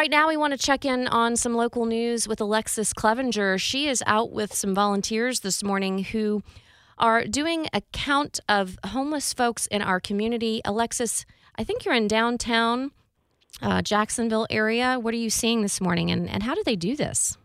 Right now, we want to check in on some local news with Alexus Cleavenger. She is out with some volunteers this morning who are doing a count of homeless folks in our community. Alexus, I think you're in downtown uh, Jacksonville area. What are you seeing this morning, and, and how do they do this?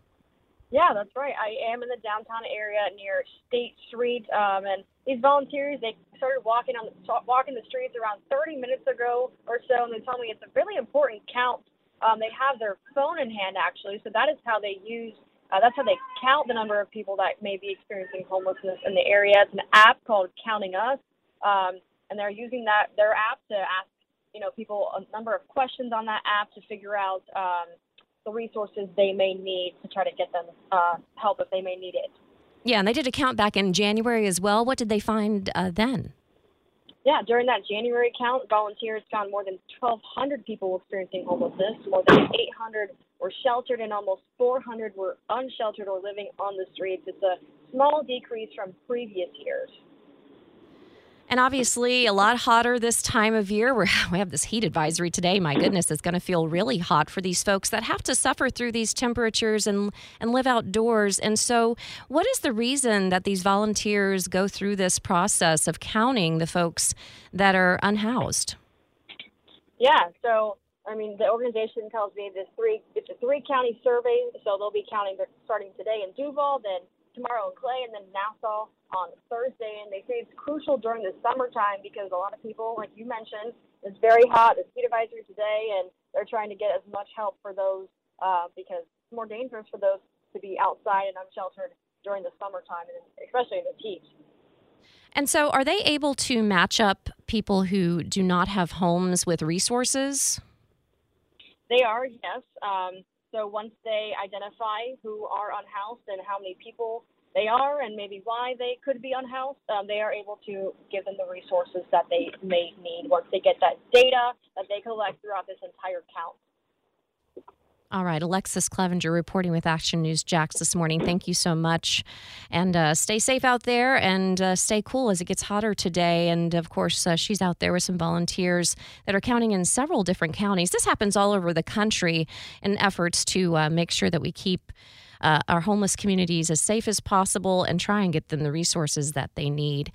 Yeah, that's right. I am in the downtown area near State Street, um, and these volunteers they started walking on the walking the streets around 30 minutes ago or so, and they told me it's a really important count. Um, they have their phone in hand actually, so that is how they use. Uh, that's how they count the number of people that may be experiencing homelessness in the area. It's an app called Counting Us, um, and they're using that their app to ask you know people a number of questions on that app to figure out um, the resources they may need to try to get them uh, help if they may need it. Yeah, and they did a count back in January as well. What did they find uh, then? Yeah, during that January count, volunteers found more than 1,200 people experiencing homelessness. More than 800 were sheltered, and almost 400 were unsheltered or living on the streets. It's a small decrease from previous years. And obviously, a lot hotter this time of year. We're, we have this heat advisory today. My goodness, it's going to feel really hot for these folks that have to suffer through these temperatures and, and live outdoors. And so, what is the reason that these volunteers go through this process of counting the folks that are unhoused? Yeah, so I mean, the organization tells me this three it's a three county survey, so they'll be counting starting today in Duval, then tomorrow in Clay, and then Nassau on Thursday, and they say it's crucial during the summertime because a lot of people, like you mentioned, it's very hot. There's heat advisory today, and they're trying to get as much help for those uh, because it's more dangerous for those to be outside and unsheltered during the summertime, and especially in the heat. And so, are they able to match up people who do not have homes with resources? They are, yes. Um, so once they identify who are unhoused and how many people they are and maybe why they could be unhoused, um, they are able to give them the resources that they may need once they get that data that they collect throughout this entire count. All right, Alexus Cleavenger reporting with Action News Jax this morning. Thank you so much. And uh, stay safe out there and uh, stay cool as it gets hotter today. And of course, uh, she's out there with some volunteers that are counting in several different counties. This happens all over the country in efforts to uh, make sure that we keep uh, our homeless communities as safe as possible and try and get them the resources that they need.